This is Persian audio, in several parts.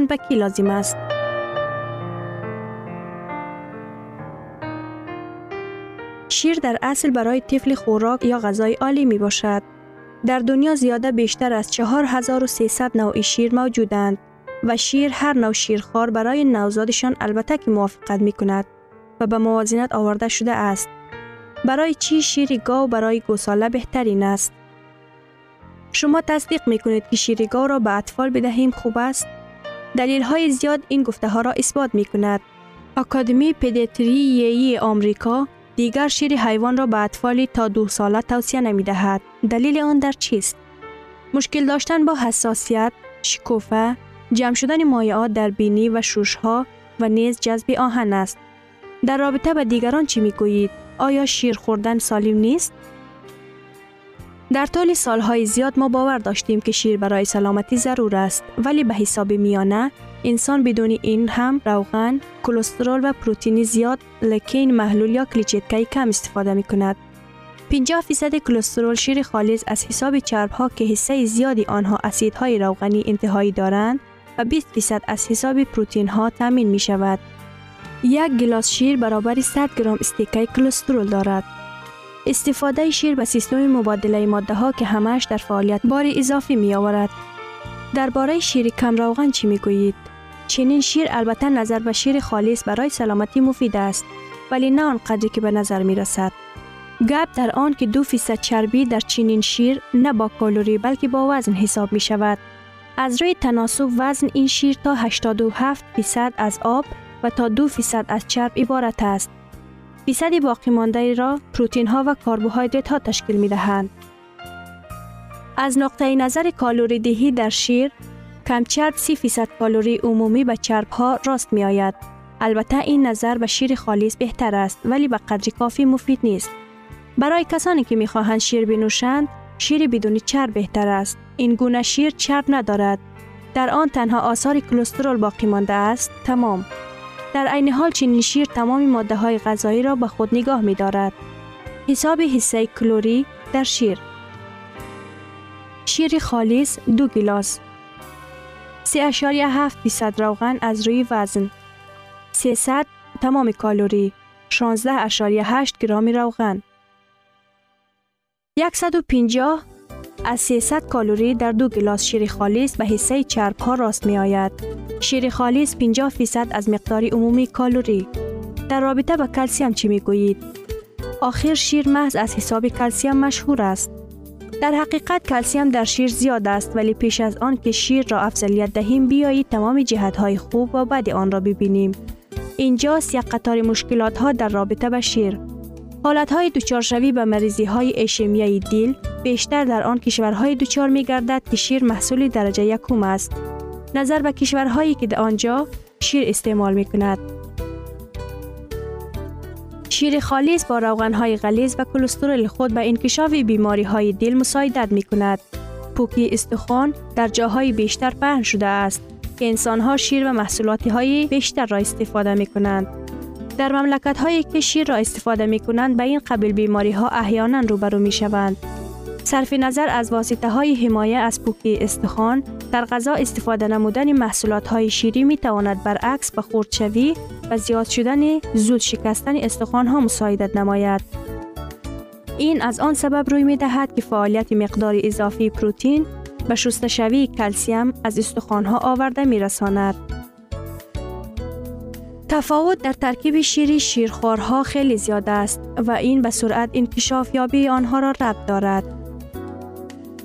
آن به لازم است؟ شیر در اصل برای طفل خوراک یا غذای عالی می باشد. در دنیا زیاده بیشتر از 4300 نوع شیر موجودند و شیر هر نوع شیرخوار برای نوزادشان البته که موافقت می کند و به موازنت آورده شده است. برای چی شیر گاو برای گوساله بهترین است؟ شما تصدیق می کنید که شیر گاو را به اطفال بدهیم خوب است؟ دلیل های زیاد این گفته ها را اثبات می کند. اکادمی پدیتریایی آمریکا دیگر شیر حیوان را به اطفال تا دو ساله توصیه نمی دهد. دلیل آن در چیست؟ مشکل داشتن با حساسیت، شکوفه، جمع شدن مایعات در بینی و شوشها و نیز جذب آهن است. در رابطه با دیگران چی می گویید؟ آیا شیر خوردن سالم نیست؟ در طول سالهای زیاد ما باور داشتیم که شیر برای سلامتی ضرور است ولی به حساب میانه انسان بدون این هم روغن، کلسترول و پروتئین زیاد لکین محلول یا کلیچتکای کم استفاده می کند. 50 فیصد کلسترول شیر خالص از حساب چرب ها که حصه زیادی آنها اسیدهای روغنی انتهایی دارند و 20 فیصد از حساب پروتئین ها تامین می شود. یک گلاس شیر برابر 100 گرم استیکای کلسترول دارد. استفاده شیر به سیستم مبادله ماده ها که همش در فعالیت بار اضافی می آورد. درباره شیر کم روغن چی می‌گویید؟ چنین شیر البته نظر به شیر خالص برای سلامتی مفید است ولی نه آنقدری که به نظر می رسد. گپ در آن که دو فیصد چربی در چنین شیر نه با کالوری بلکه با وزن حساب می شود. از روی تناسب وزن این شیر تا 87 فیصد از آب و تا دو فیصد از چرب عبارت است. فیصد باقی مانده را پروتین ها و کربوهیدرات ها تشکیل می دهند. از نقطه نظر کالوری دهی در شیر کم چرب 30 فیصد کالوری عمومی به چرب ها راست می آید. البته این نظر به شیر خالص بهتر است ولی به قدری کافی مفید نیست. برای کسانی که می خواهند شیر بنوشند، شیر بدون چرب بهتر است. این گونه شیر چرب ندارد. در آن تنها آثار کلسترول باقی مانده است. تمام. در عین حال چنین شیر تمام ماده های غذایی را به خود نگاه می دارد. حساب حصه کلوری در شیر. شیر خالص دو گلاس 3.7 فیصد روغن از روی وزن. 300 تمام کالوری. 16.8 گرم روغن. 150 از 300 کالوری در دو گلاس شیر خالص به حصه چرب ها راست می آید. شیر خالص 50 فیصد از مقدار عمومی کالوری. در رابطه با کلسیم چی می گویید؟ آخر شیر محض از حساب کلسیم مشهور است. در حقیقت کلسیم در شیر زیاد است ولی پیش از آن که شیر را افضلیت دهیم بیایید تمام جهت های خوب و بد آن را ببینیم. اینجاست یک قطار مشکلات ها در رابطه با شیر. حالت های دوچارشوی به مریضی های ایشمیایی دیل بیشتر در آن کشورهای دوچار می گردد که شیر محصول درجه یکم است. نظر به کشورهایی که در آنجا شیر استعمال می کند. شیر خالص با روغنهای غلیظ و کلسترول خود به انکشاف بیماری های دل مساعدت می کند. پوکی استخوان در جاهای بیشتر پهن شده است که انسان ها شیر و محصولاتی های بیشتر را استفاده می کنند. در مملکت هایی که شیر را استفاده می کنند به این قبیل بیماری ها احیانا روبرو می شوند. صرف نظر از واسطه های حمایه از پوکی استخوان در غذا استفاده نمودن محصولات های شیری می تواند برعکس به خردشوی و زیاد شدن زود شکستن استخوان ها مساعدت نماید. این از آن سبب روی می دهد که فعالیت مقدار اضافی پروتین به شستشوی کلسیم از استخوان ها آورده می رساند. تفاوت در ترکیب شیری شیرخوارها خیلی زیاد است و این به سرعت انکشاف یابی آنها را ربط دارد.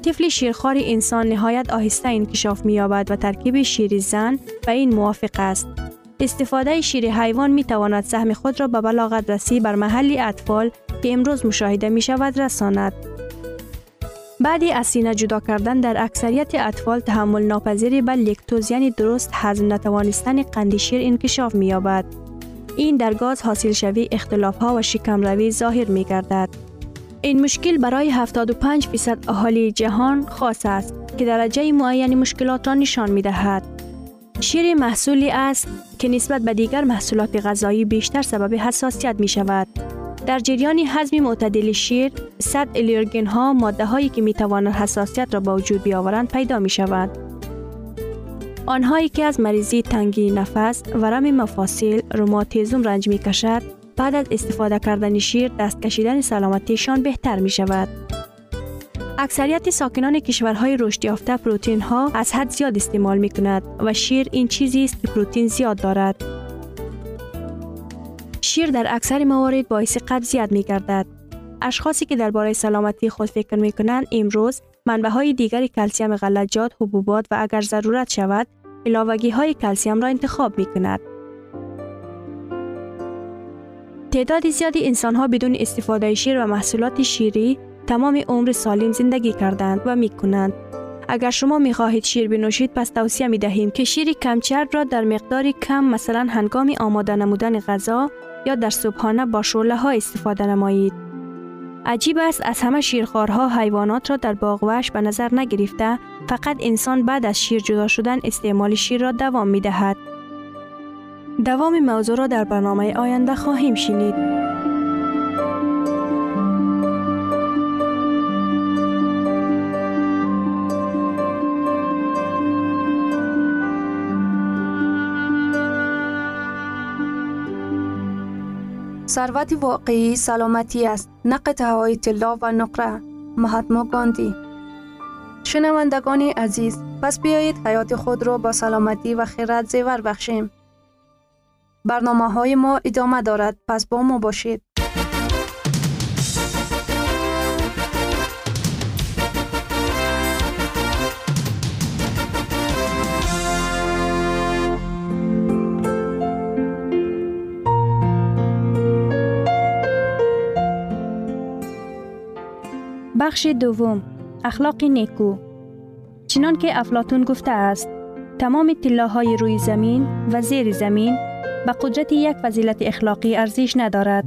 طفل شیرخوار انسان نهایت آهسته انکشاف می یابد و ترکیب شیر زن و این موافق است. استفاده شیر حیوان می تواند سهم خود را به بلاغت رسی بر محل اطفال که امروز مشاهده می شود رساند. بعدی از سینه جدا کردن در اکثریت اطفال تحمل ناپذیری به لکتوز یعنی درست هضم نتوانستن قند شیر انکشاف می یابد. این در گاز حاصل شوی اختلاف ها و شکم روی ظاهر می گردد. این مشکل برای 75 فیصد اهالی جهان خاص است که درجه معین مشکلات را نشان می دهد. شیر محصولی است که نسبت به دیگر محصولات غذایی بیشتر سبب حساسیت می شود. در جریان هضم معتدل شیر، صد الیرگن ها ماده هایی که می توانند حساسیت را با وجود بیاورند پیدا می شود. آنهایی که از مریضی تنگی نفس، ورم مفاصل، روماتیزم رنج می کشد، بعد از استفاده کردن شیر دست کشیدن سلامتیشان بهتر می شود. اکثریت ساکنان کشورهای رشد یافته پروتین ها از حد زیاد استعمال می کند و شیر این چیزی است که پروتین زیاد دارد. شیر در اکثر موارد باعث قبضیت می گردد. اشخاصی که درباره سلامتی خود فکر می کنند امروز منبع های دیگر کلسیم غلجات، حبوبات و اگر ضرورت شود علاوگی های کلسیم را انتخاب می کند. تعداد زیادی انسان ها بدون استفاده شیر و محصولات شیری تمام عمر سالم زندگی کردند و می کنند. اگر شما می خواهید شیر بنوشید پس توصیه می دهیم که شیر کمچرب را در مقداری کم مثلا هنگام آماده نمودن غذا یا در صبحانه با شعله ها استفاده نمایید. عجیب است از همه شیرخوارها حیوانات را در باغوش به نظر نگرفته فقط انسان بعد از شیر جدا شدن استعمال شیر را دوام می دهد. دوام موضوع را در برنامه آینده خواهیم شنید. ثروت واقعی سلامتی است نه های طلا و نقره مهاتما گاندی شنوندگان عزیز پس بیایید حیات خود را با سلامتی و خیرات زیور بخشیم. برنامه های ما ادامه دارد. پس با ما باشید. بخش دوم. اخلاق نیکو. چنان که افلاتون گفته است تمام های روی زمین و زیر زمین به قدرت یک فضیلت اخلاقی ارزش ندارد.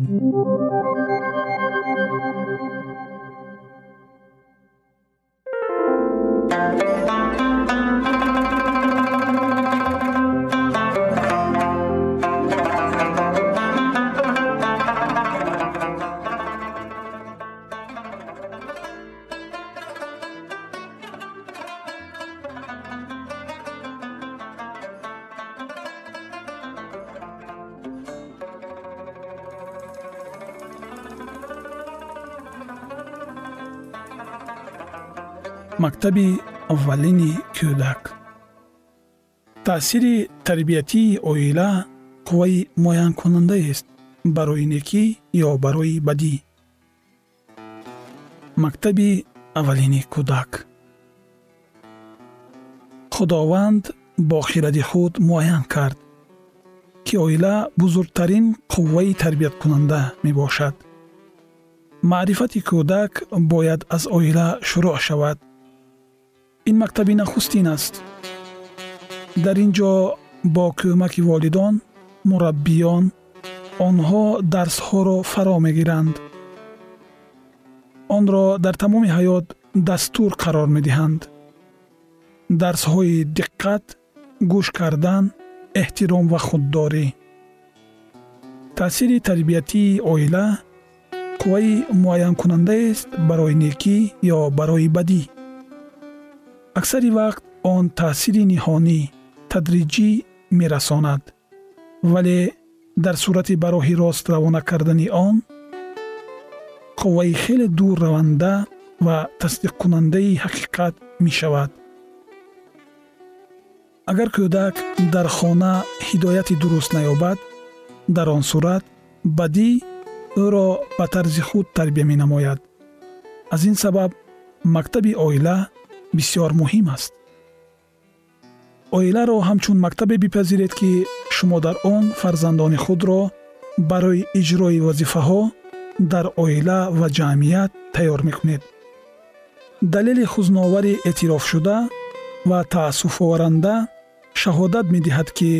Мактаби аввалини кӯдак. Таъсири тарбиятии оила қувваи муайянкунандаест барои некӣ ё барои бадӣ. Мактаби аввалини кӯдак. Худованд бо хиради худ муайян кард ки оила бузургтарин қувваи тарбияткунанда мебошад. Маърифати кӯдак бояд аз оила шурӯъ шавад ин мактаби нахустин аст. Дар ин ҷо бо кӯмаки волидон мураббиён онҳо дарсҳоро фаро мегиранд. Онро дар тамоми ҳаёт дастур қарор медиҳанд. Дарсҳои диққат гӯш кардан эҳтиром ва худдорӣ. Таъсири тарбиятии оила қувваи муайянкунандаест барои некӣ ё барои бадӣ аксари вақт он таъсири ниҳонӣ тадриҷӣ мерасонад. Вале дар сурати ба роҳи рост равона кардани он қувваи хеле дурраванда ва тасдиқкунандаи ҳақиқат мешавад. Агар кӯдак дар хона ҳидояти дуруст наёбад дар он сурат бадӣ ӯро ба тарзи худ тарбия менамояд. Аз ин сабаб мактаби оила бисёр муҳим аст. Оиларо ҳамчун мактабе бипазиред ки шумо дар он фарзандони худро барои иҷрои вазифаҳо дар оила ва ҷамъият тайёр мекунед. Далели хузновари эътирофшуда ва таассуфоваранда шаҳодат медиҳад ки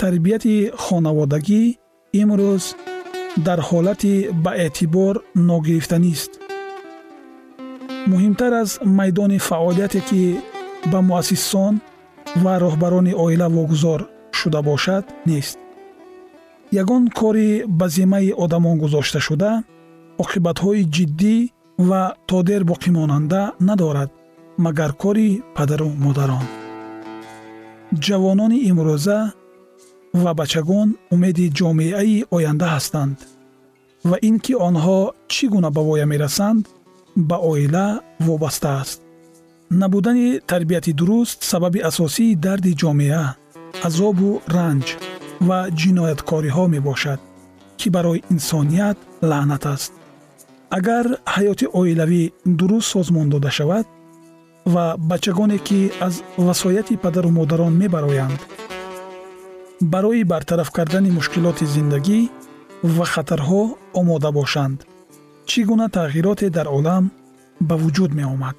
тарбияти хонаводагӣ имрӯз дар ҳолати ба эътибор ногирифтанист муҳимтар аз майдони фаъолияте ки ба муассисон ва роҳбарони оила вогузор шуда бошад нест. Ягон кори ба зиммаи одамон гузошташуда оқибатҳои ҷиддӣ ва то дер боқимонанда надорад магар кори падару модарон. Ҷавонони имрӯза ва бачагон умеди ҷомеаи оянда ҳастанд ва ин ки онҳо чӣ гуна ба воя мерасанд ба оила вобаста аст. Набудани тарбияти дуруст сабаби асосии дарди ҷомеа азобу ранҷ ва ҷинояткориҳо мебошад ки барои инсоният лаънат аст. Агар ҳаёти оилавӣ дуруст созмон дода шавад ва бачагоне ки аз васояти падару модарон мебароянд барои бартараф кардани мушкилоти зиндагӣ ва хатарҳо омода бошанд чӣ гуна тағйироте дар олам ба вуҷуд меомад.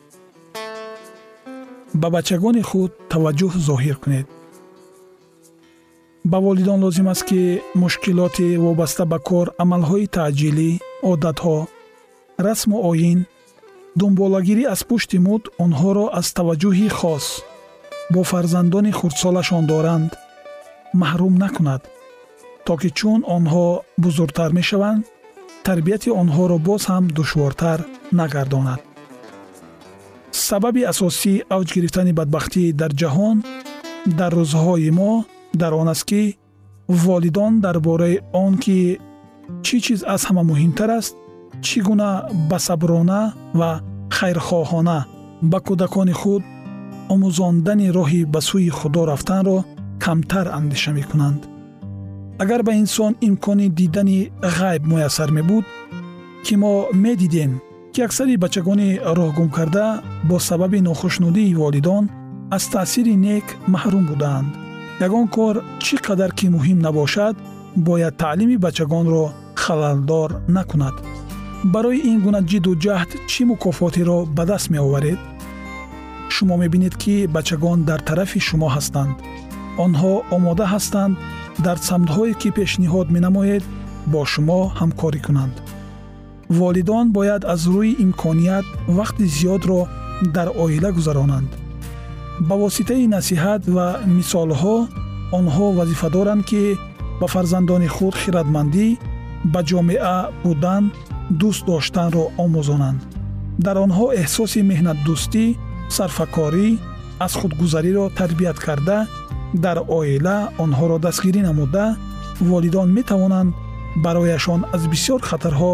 Ба бачагони худ таваҷҷӯҳ зоҳир кунед. Ба волидон лозим аст ки мушкилоти вобаста ба кор амалҳои таъҷилӣ одатҳо расму оин дунболагирӣ аз пушти муд онҳоро аз таваҷҷӯҳи хос бо фарзандони хурдсолашон доранд маҳрум накунад то ки чун онҳо бузургтар мешаванд тарбияти онҳоро боз ҳам душвортар нагардонад. Сабаби асосии авҷ гирифтани бадбахтӣ дар ҷаҳон дар рӯзҳои мо дар он аст ки волидон дар бораи он ки чӣ чиз аз ҳама муҳимтар аст чӣ гуна басаброна ва хайрхоҳона ба кӯдакони худ омӯзондани роҳи ба сӯи худо рафтанро камтар андеша мекунанд агар ба инсон имкони дидани ғайб муяссар мебуд ки мо медидем ки аксари бачагони роҳгум карда бо сабаби нохушнудии волидон аз таъсири нек маҳрум буданд. Ягон кор чӣ қадар ки муҳим набошад бояд таълими бачагонро халалдор накунад. Барои ин гуна ҷидду ҷаҳд чӣ мукофотеро ба даст меоваред? Шумо мебинед ки бачагон дар тарафи шумо ҳастанд. Онҳо омода ҳастанд дар самтҳое ки пешниҳод менамоед бо шумо ҳамкорӣ кунанд. Волидон бояд аз рӯи имконият вақти зиёдро дар оила гузаронанд. Ба воситаи насиҳат ва мисолҳо онҳо вазифа доранд ки ба фарзандони худ хиратмандӣ ба ҷомеа будан дӯст доштанро омӯзонанд. Дар онҳо эҳсоси меҳнатдӯстӣ сарфакорӣ аз худгузариро тарбият карда дар оила онҳоро дастгирӣ намуда волидон метавонанд барояшон аз бисёр хатарҳо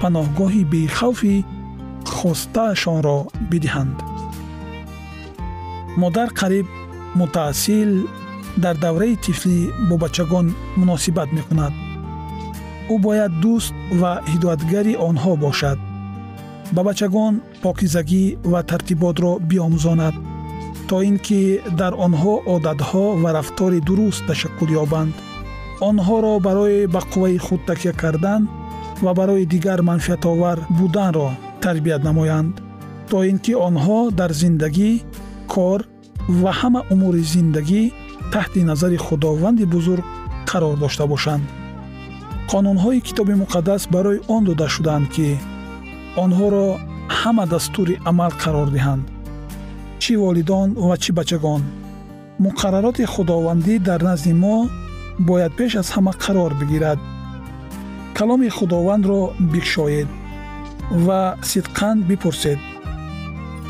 паноҳгоҳи бехавфи хостаашонро бидиҳанд. Модар қариб мутаассил дар давраи тифлӣ бо бачагон муносибат мекунад. Ӯ бояд дӯст ва ҳидоятгари онҳо бошад. Ба бачагон покизагӣ ва тартиботро биомӯзонад то ин ки дар онҳо одатҳо ва рафтори дуруст ташаккул ёбанд. онҳоро барои ба қувваи худ такя кардан ва барои дигар манфиатовар буданро тарбият намоянд. то ин ки онҳо дар зиндагӣ кор ва ҳама умури зиндагӣ таҳти назари худованди бузург қарор дошта бошанд. қонунҳои китоби муқаддас барои он дода шуданд ки онҳоро ҳама дастури амал қарор диҳанд чӣ волидон ва чӣ бачагон. Муқаррароти худовандӣ дар назди мо бояд пеш аз ҳама қарор бигирад. Каломи худовандро бикушоед ва сидқан бипурсед.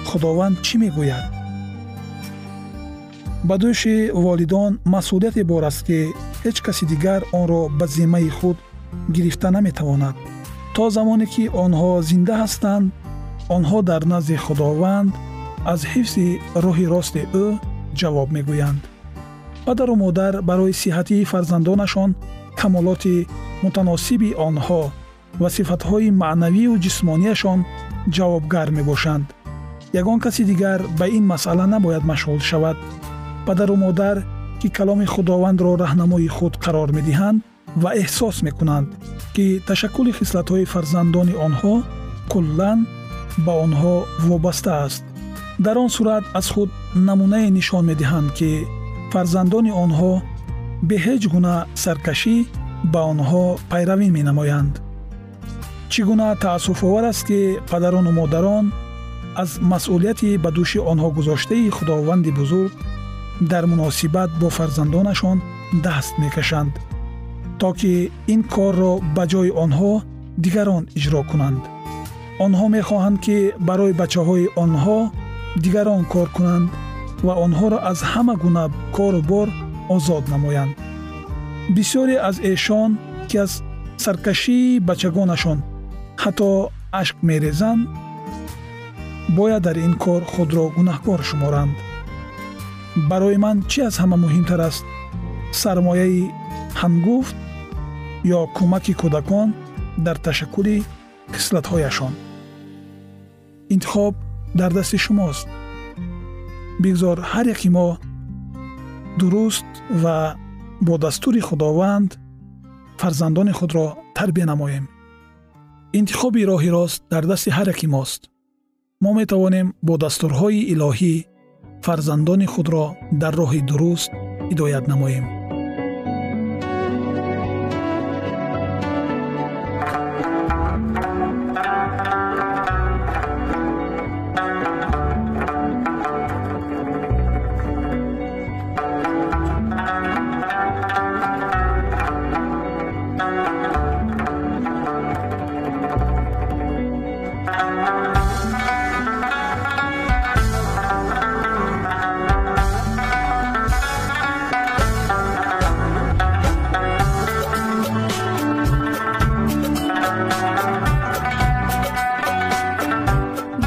Худованд чӣ мегӯяд? Ба дӯши волидон масъулияте бор аст ки ҳеҷ каси дигар онро ба зиммаи худ гирифта наметавонад. То замоне ки онҳо зинда ҳастанд онҳо дар назди худованд аз ҳифзи роҳи рости ӯ ҷавоб мегӯянд. Падару модар барои сиҳатии фарзандонашон камолоти мутаносиби онҳо ва сифатҳои маънавию ҷисмонияшон ҷавобгар мебошанд. Ягон каси дигар ба ин масъала набояд машғул шавад. Падару модар ки каломи худовандро раҳнамои худ қарор медиҳанд ва эҳсос мекунанд ки ташаккули хислатҳои фарзандони онҳо куллан ба онҳо вобаста аст дар он сурат аз худ намунае нишон медиҳанд ки фарзандони онҳо бе ҳеҷ гуна саркашӣ ба онҳо пайравӣ менамоянд. Чӣ гуна таассуфовар аст ки падарону модарон аз масъулияти ба дӯши онҳо гузоштаи худованди бузург дар муносибат бо фарзандонашон даст мекашанд то ки ин корро ба ҷои онҳо дигарон иҷро кунанд. Онҳо мехоҳанд ки барои бачаҳои онҳо дигарон кор кунанд ва онҳоро аз ҳама гуна кору бор озод намоянд. Бисёре аз эшон ки аз саркашии бачагонашон ҳатто ашк мерезанд бояд дар ин кор худро гунаҳкор шуморанд. Барои ман чӣ аз ҳама муҳимтар аст? Сармояи ҳангуфт ё кӯмаки кӯдакон дар ташаккули хислатҳояшон интихоб дар дасти шумост бигзор ҳар яки мо дуруст ва бо дастури худованд фарзандони худро тарбия намоем интихоби роҳи рост дар дасти ҳар яки мост мо метавонем бо дастурҳои илоҳӣ фарзандони худро дар роҳи дуруст ҳидоят намоем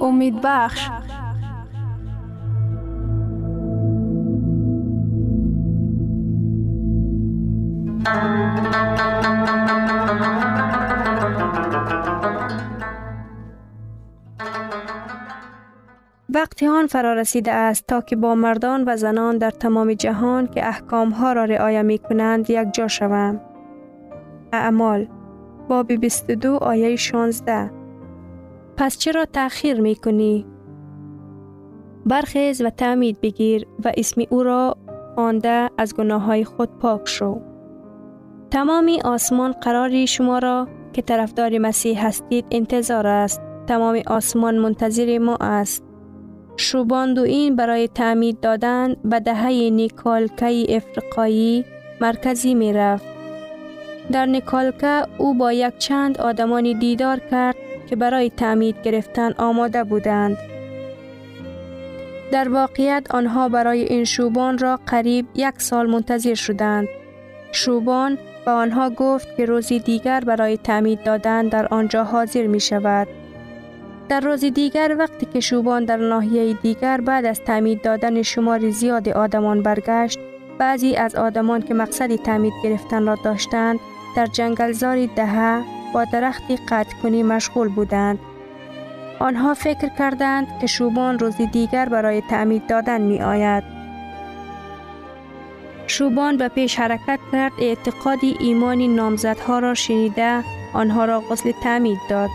امید بخش وقتی آن فرا رسیده است تا که با مردان و زنان در تمام جهان که احکام ها را رعایت می کنند یک جا شوم. اعمال باب 22 آیه 16 پس چرا تأخیر می کنی؟ برخیز و تعمید بگیر و اسم او را آنده از گناه های خود پاک شو. تمامی آسمان قراری شما را که طرفدار مسیح هستید انتظار است. تمام آسمان منتظر ما است. این برای تعمید دادن به دهه نیکالکه افریقایی مرکزی می رفت. در نیکالکه او با یک چند آدمانی دیدار کرد که برای تعمید گرفتن آماده بودند. در واقعیت آنها برای این شوبان را قریب یک سال منتظر شدند. شوبان به آنها گفت که روزی دیگر برای تعمید دادن در آنجا حاضر می شود. در روز دیگر وقتی که شوبان در ناحیه دیگر بعد از تعمید دادن شمار زیاد آدمان برگشت بعضی از آدمان که مقصد تعمید گرفتن را داشتند در جنگلزار دهه با درختی قطع کنی مشغول بودند آنها فکر کردند که شوبان روز دیگر برای تعمید دادن می آید. شوبان به پیش حرکت کرد اعتقادی ایمانی نامزدها را شنیده آنها را غسل تعمید داد.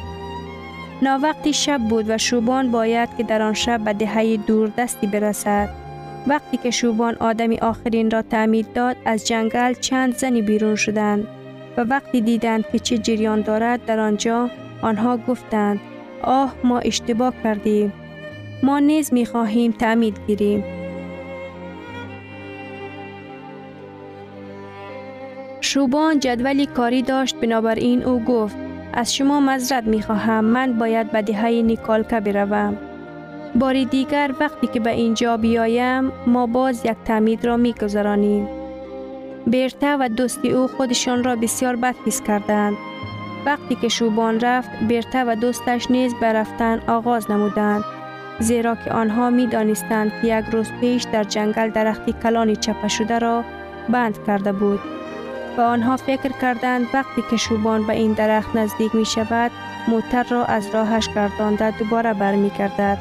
وقتی شب بود و شوبان باید که در آن شب به دهه دور دستی برسد. وقتی که شوبان آدمی آخرین را تعمید داد از جنگل چند زنی بیرون شدند و وقتی دیدند که چه جریان دارد در آنجا آنها گفتند آه ما اشتباه کردیم ما نیز می خواهیم تعمید گیریم شوبان جدولی کاری داشت بنابراین او گفت از شما مذرت می خواهم من باید به دهه نیکالکه بروم. باری دیگر وقتی که به اینجا بیایم ما باز یک تعمید را می گذرانیم. بیرته و دوستی او خودشان را بسیار بد حس کردند. وقتی که شوبان رفت بیرته و دوستش نیز برفتن آغاز نمودند. زیرا که آنها می دانستند که یک روز پیش در جنگل درختی کلانی چپه شده را بند کرده بود. و آنها فکر کردند وقتی که شوبان به این درخت نزدیک می شود موتر را از راهش گردانده دوباره برمی کردد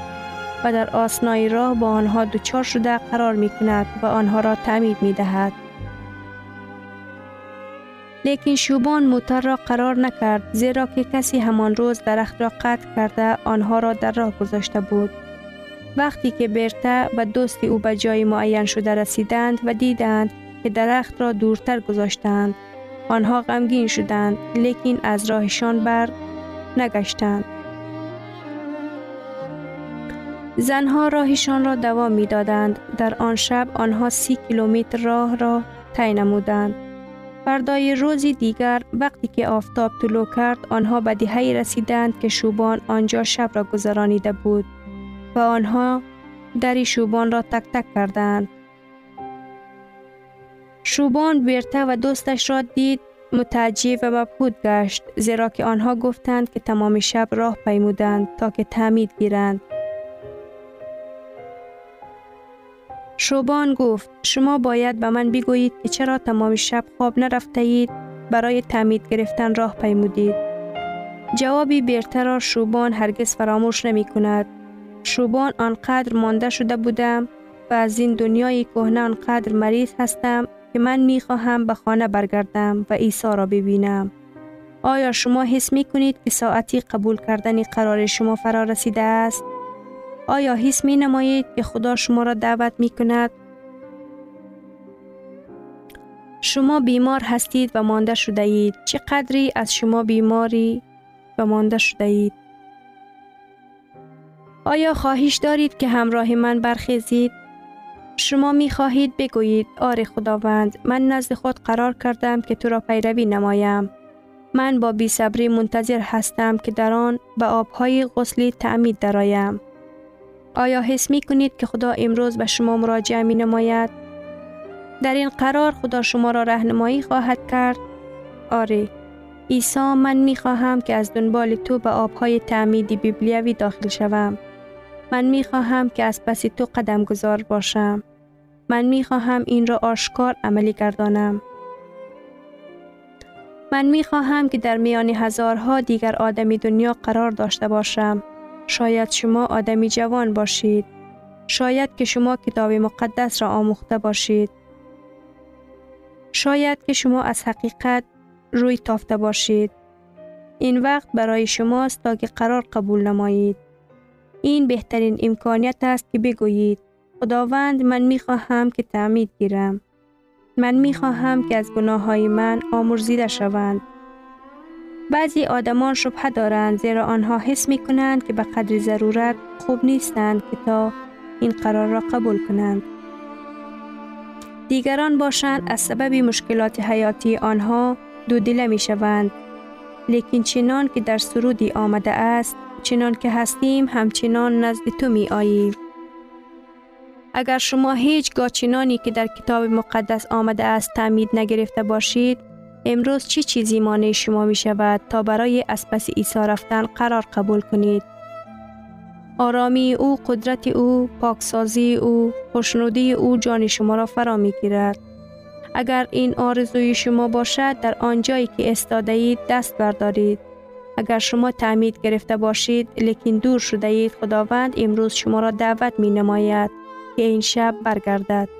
و در آسنای راه با آنها دچار شده قرار می کند و آنها را تعمید می دهد. لیکن شوبان موتر را قرار نکرد زیرا که کسی همان روز درخت را قطع کرده آنها را در راه گذاشته بود. وقتی که برته و دوستی او به جای معین شده رسیدند و دیدند که درخت را دورتر گذاشتند. آنها غمگین شدند لیکن از راهشان بر نگشتند. زنها راهشان را دوام می دادند. در آن شب آنها سی کیلومتر راه را طی نمودند. فردای روزی دیگر وقتی که آفتاب طلوع کرد آنها به دهی رسیدند که شوبان آنجا شب را گذرانیده بود و آنها دری شوبان را تک تک کردند. شوبان بیرته و دوستش را دید متعجب و مبهود گشت زیرا که آنها گفتند که تمام شب راه پیمودند تا که تعمید گیرند. شوبان گفت شما باید به من بگویید که چرا تمام شب خواب نرفته اید برای تعمید گرفتن راه پیمودید. جوابی بیرتر را شوبان هرگز فراموش نمی کند. شوبان آنقدر مانده شده بودم و از این دنیای کهنه آنقدر مریض هستم که من می خواهم به خانه برگردم و عیسی را ببینم. آیا شما حس می کنید که ساعتی قبول کردن قرار شما فرا رسیده است؟ آیا حس می نمایید که خدا شما را دعوت می کند؟ شما بیمار هستید و مانده شده اید. چقدری از شما بیماری و مانده شده اید؟ آیا خواهش دارید که همراه من برخیزید؟ شما می خواهید بگویید آره خداوند من نزد خود قرار کردم که تو را پیروی نمایم. من با بی صبری منتظر هستم که در آن به آبهای غسلی تعمید درایم. آیا حس می کنید که خدا امروز به شما مراجعه می نماید؟ در این قرار خدا شما را رهنمایی خواهد کرد؟ آره. عیسی من می خواهم که از دنبال تو به آبهای تعمیدی بیبلیوی داخل شوم. من می خواهم که از پس تو قدم گذار باشم. من می خواهم این را آشکار عملی گردانم. من می خواهم که در میان هزارها دیگر آدمی دنیا قرار داشته باشم. شاید شما آدمی جوان باشید. شاید که شما کتاب مقدس را آموخته باشید. شاید که شما از حقیقت روی تافته باشید. این وقت برای شماست تا که قرار قبول نمایید. این بهترین امکانیت است که بگویید خداوند من می خواهم که تعمید گیرم. من می خواهم که از گناه های من آمرزیده شوند. بعضی آدمان شبه دارند زیرا آنها حس می کنند که به قدر ضرورت خوب نیستند که تا این قرار را قبول کنند. دیگران باشند از سبب مشکلات حیاتی آنها دو می شوند. لیکن چنان که در سرودی آمده است چنان که هستیم همچنان نزد تو می آییم. اگر شما هیچ چنانی که در کتاب مقدس آمده است تعمید نگرفته باشید امروز چی چیزی مانع شما می شود تا برای از پس عیسی رفتن قرار قبول کنید؟ آرامی او قدرت او پاکسازی او خوشنودی او جان شما را فرا می گیرد. اگر این آرزوی شما باشد در آنجایی که استاده اید دست بردارید. اگر شما تعمید گرفته باشید لیکن دور شده اید خداوند امروز شما را دعوت می نماید که این شب برگردد.